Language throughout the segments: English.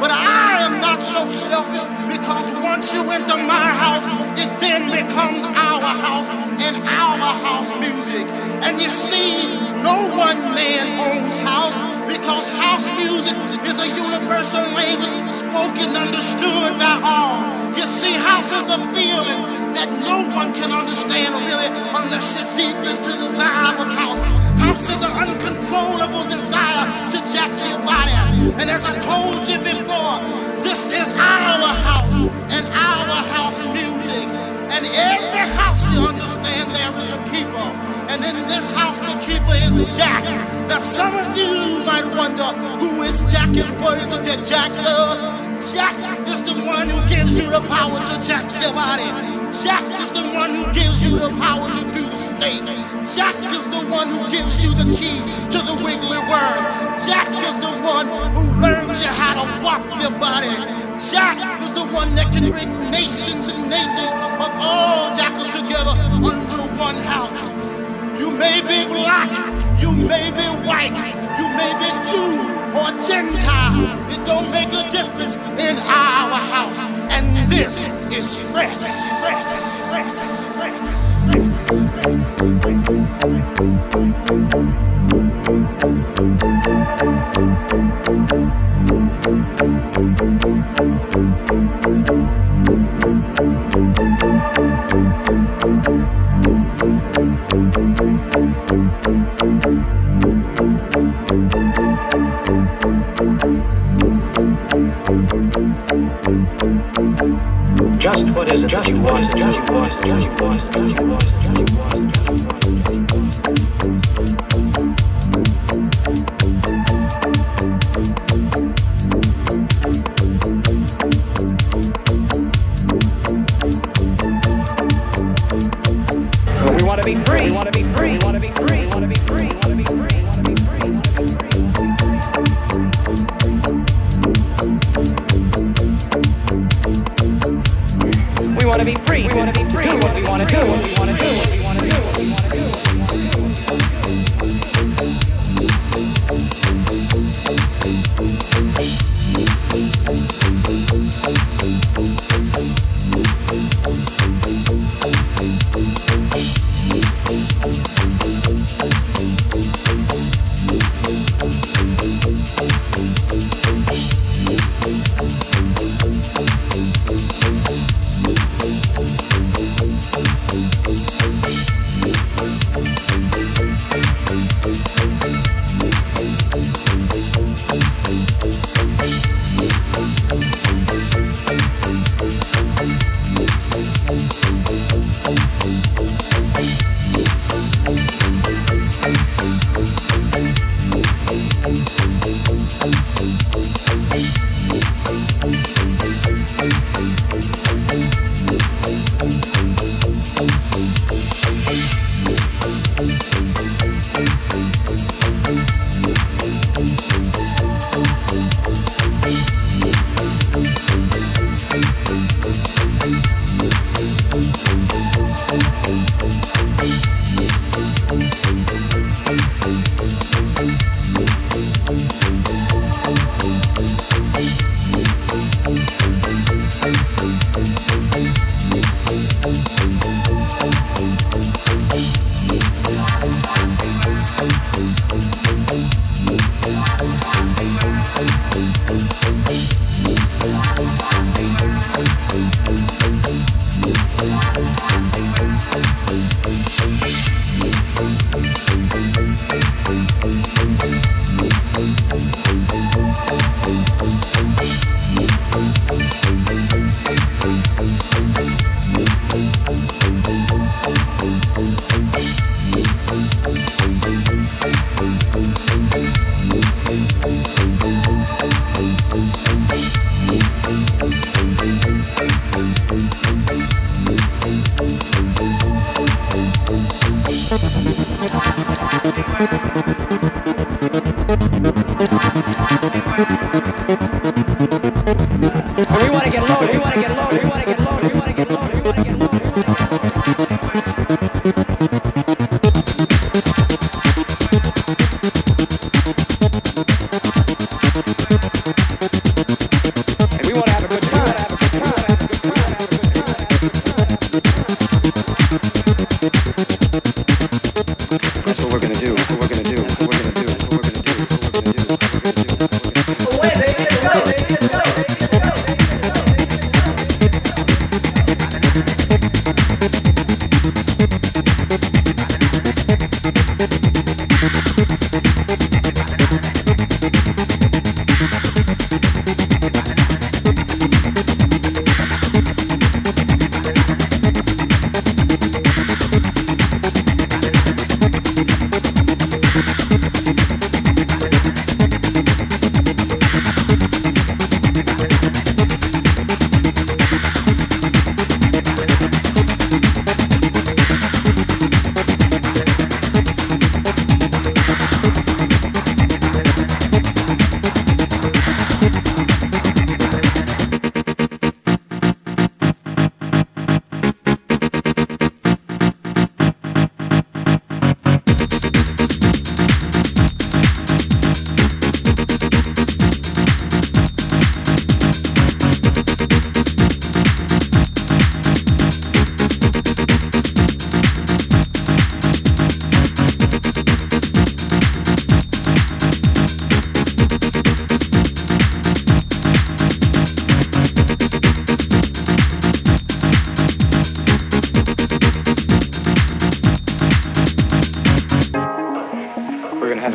But I am not so selfish because once you enter my house, it then becomes our house and our house music. And you see, no one man owns house because house music is a universal language spoken, understood by all. You see, house is a feeling that no one can understand really unless you're deep into the vibe of house. House is an uncontrollable desire to jack your body. And as I told you before, this is our house and our house music. And every house, you understand, there is a keeper. And in this house, the keeper is Jack. Now, some of you might wonder who is Jack and what is it that Jack does? Jack is the one who gives you the power to jack your body. Jack is the one who gives you the power to do the snake. Jack is the one who gives you the key to the wiggly worm. Jack is the one who learns you how to walk your body. Jack is the one that can bring nations and nations of all jackers together under one house. You may be black, you may be white, you may be Jew or Gentile. It don't make a difference in our house. And this is fresh, fresh, fresh, Just what is it you want, that you want, that you want, Bye.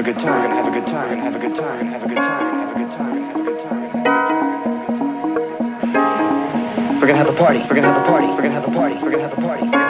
good time, gonna have a good time, gonna have a good time, gonna have a good time, gonna have a good time, gonna have a good time. We're gonna have a party, we're gonna have a party, we're gonna have a party, we're gonna have a party.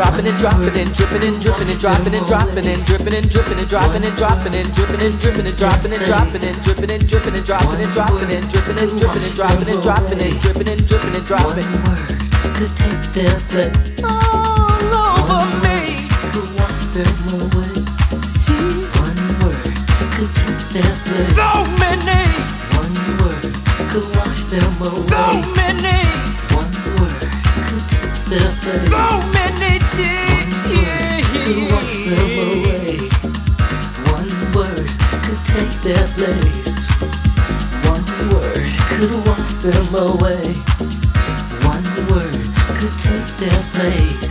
Dropping and dropping and dripping and dripping and dropping and dropping and dripping and dripping and dropping and dropping and dripping and dripping and dropping and dropping and dripping and dripping and dropping and dropping and dripping and dripping and dropping. One word could take their place all over me. Could wash them away. One word could take their place. So many. One word could wash them away. So many. One word could take their place. So many their place. One word could wash them away. One word could take their place.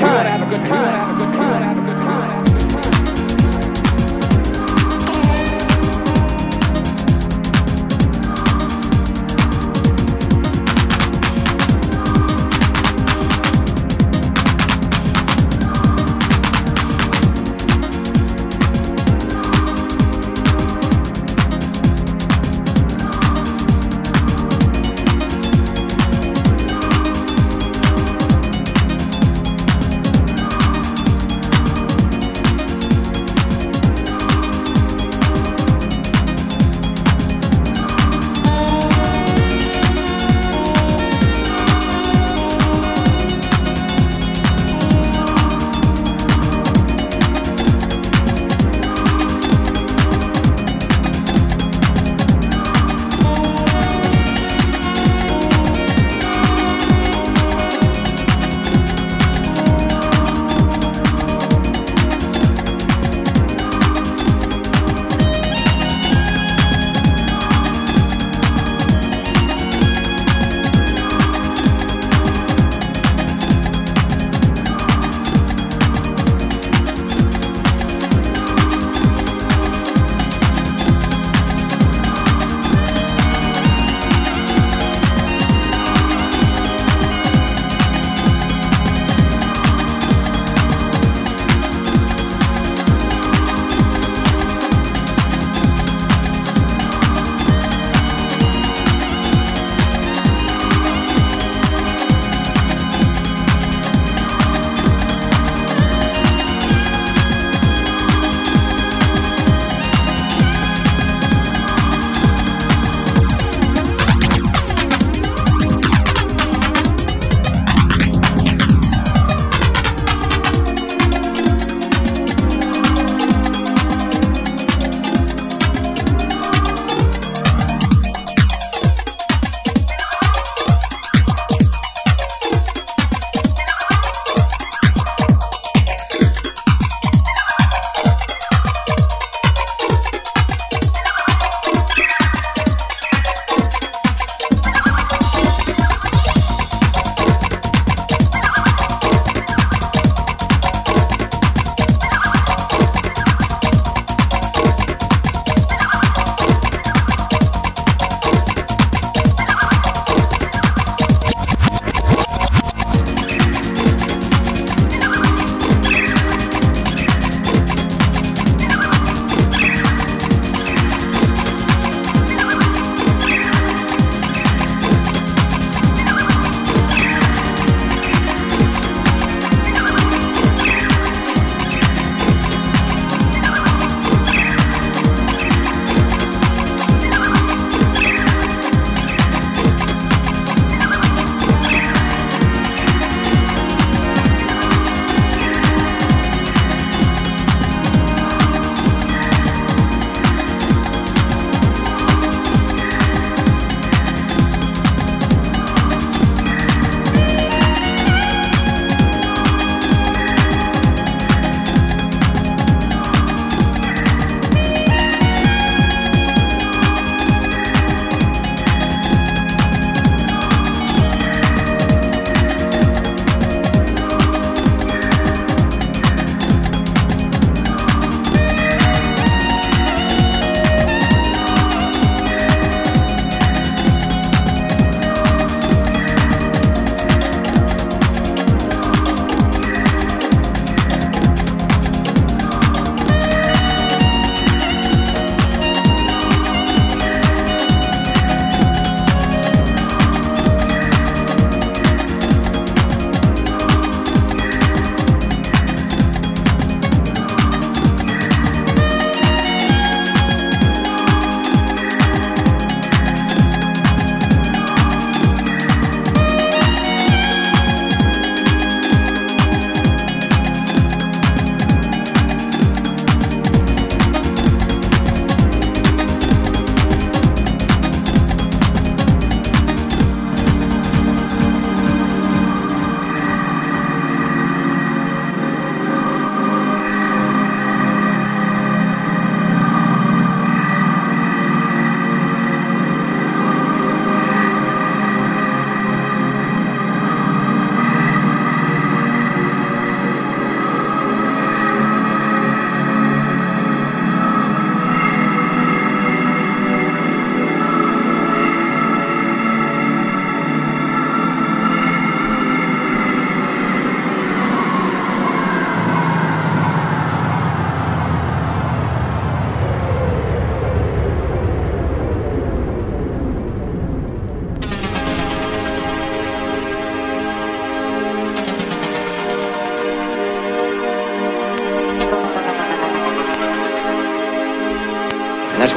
Time.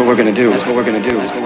what we're going to do. That's what we're going to do.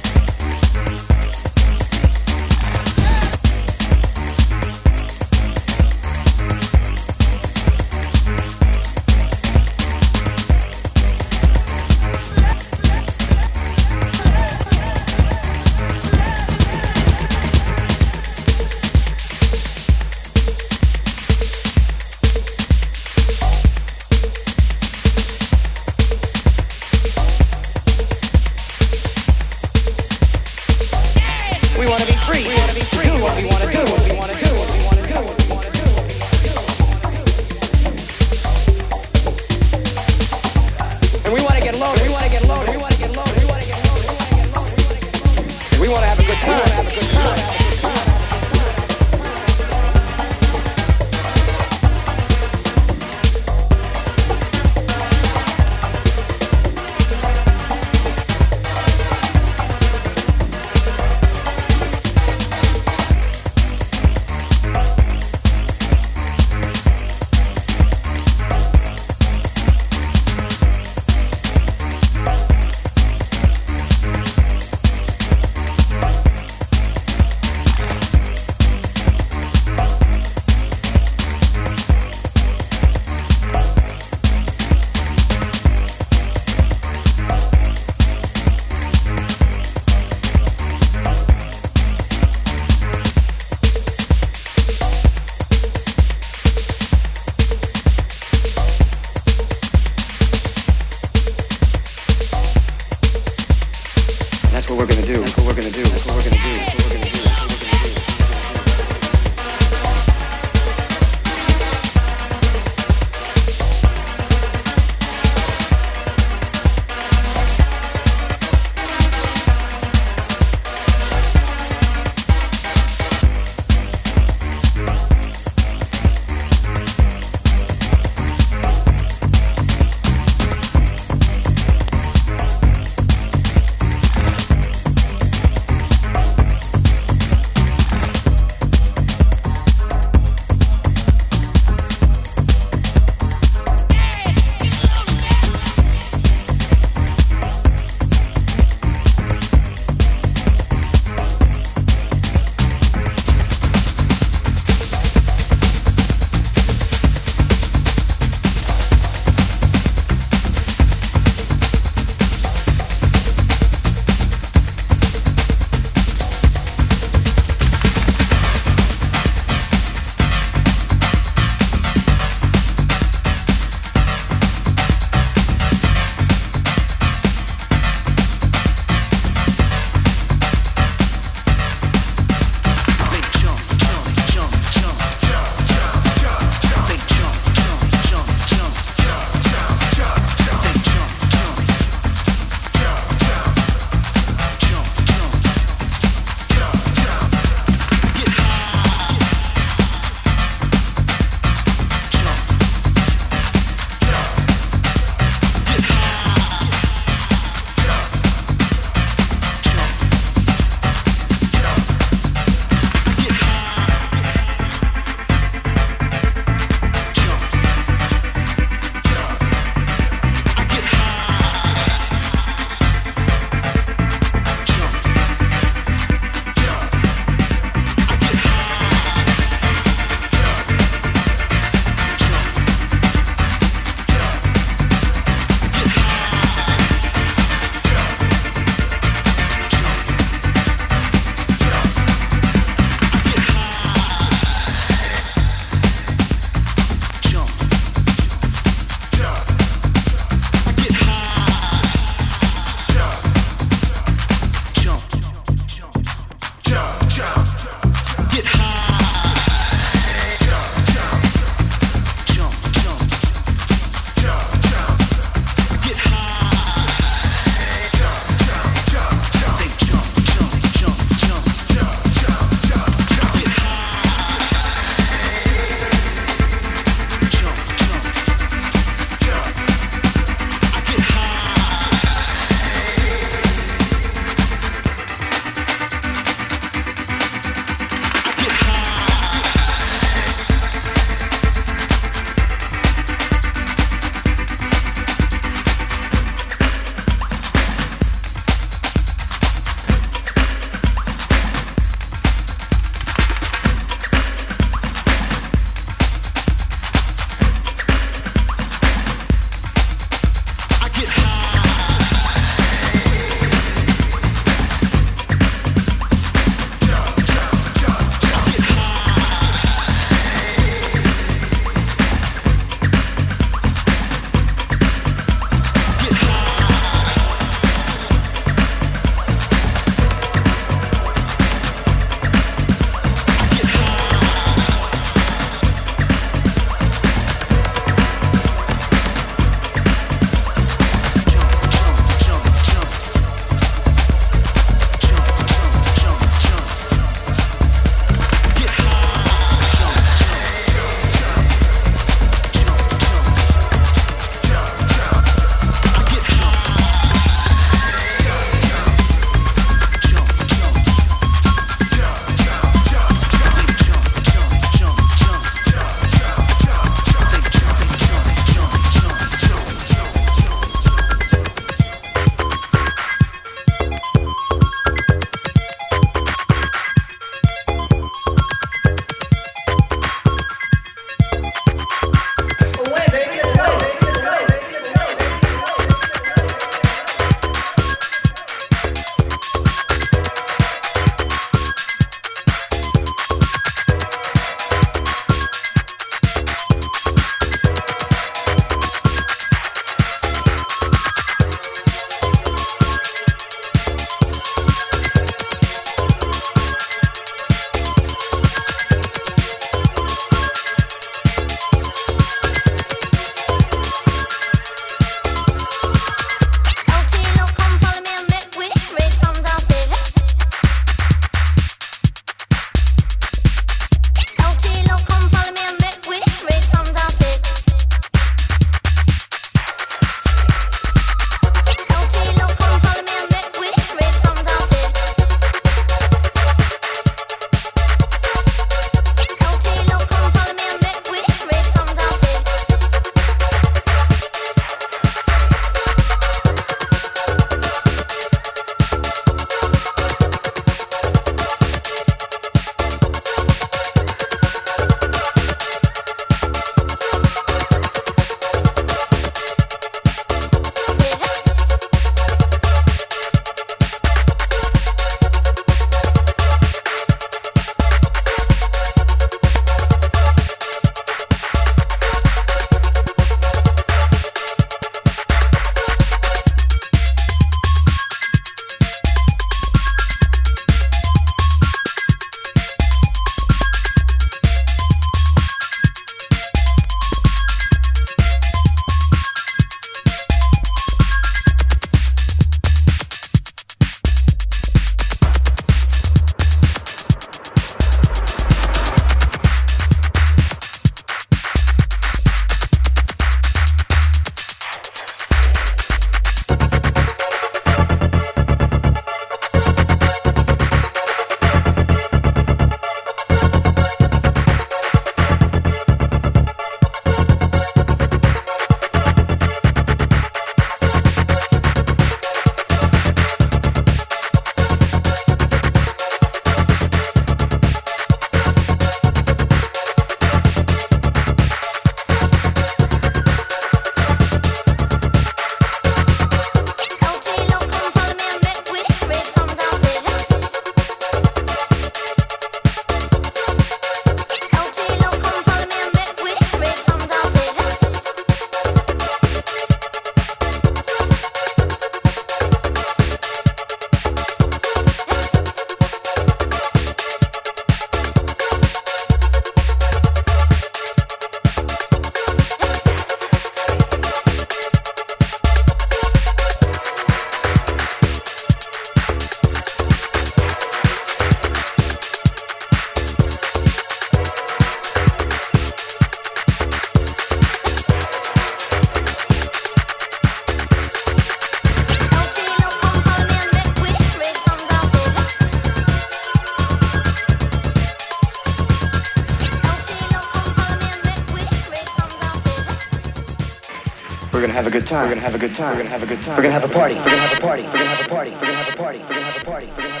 Good time. We're gonna have a good time. We're gonna have a good time. We're gonna have a party. We're gonna have a party. We're gonna have a party. We're gonna have a party. We're gonna have a party. We're gonna have a party.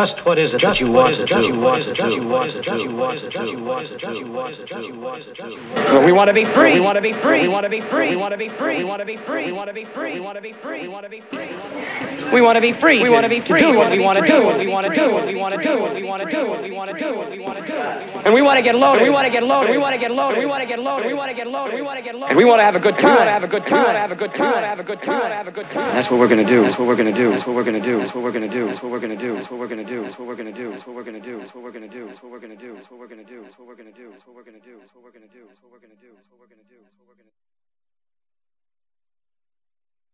Just what is it that you want to do? You want to do? You want to do? You want to do? You want to do? You want to do? You want to do? Well, we want to be free. We want to be free. We want to be free. We want to be free. We want to be free. We want to be free. We want to be free. We want to be free. We want to be free. We want to be free. Do what we want to do. What we want to do. What we want to do. What we want to do. What we want to do. What we want to do. And we want to get loaded. We want to get loaded. We want to get loaded. We want to get loaded. We want to get loaded. We want to get loaded. And we want to have a good time. We want to have a good time. We want to have a good time. We want to have a good time. We want to have a good time. That's what we're gonna do. That's what we're gonna do. That's what we're gonna do. That's what we're gonna do. That's what we're gonna do. That's what we're gonna do. That's what we're gonna do. That's what we're gonna do. That's what we're gonna do. That's what we're gonna do. That's what we're gonna do. That's what we're gonna do. That's what we're gonna do. That's what we're gonna do. That's what we're gonna do. That's what we're gonna do. That's what we're gonna do. That's what we're gonna do.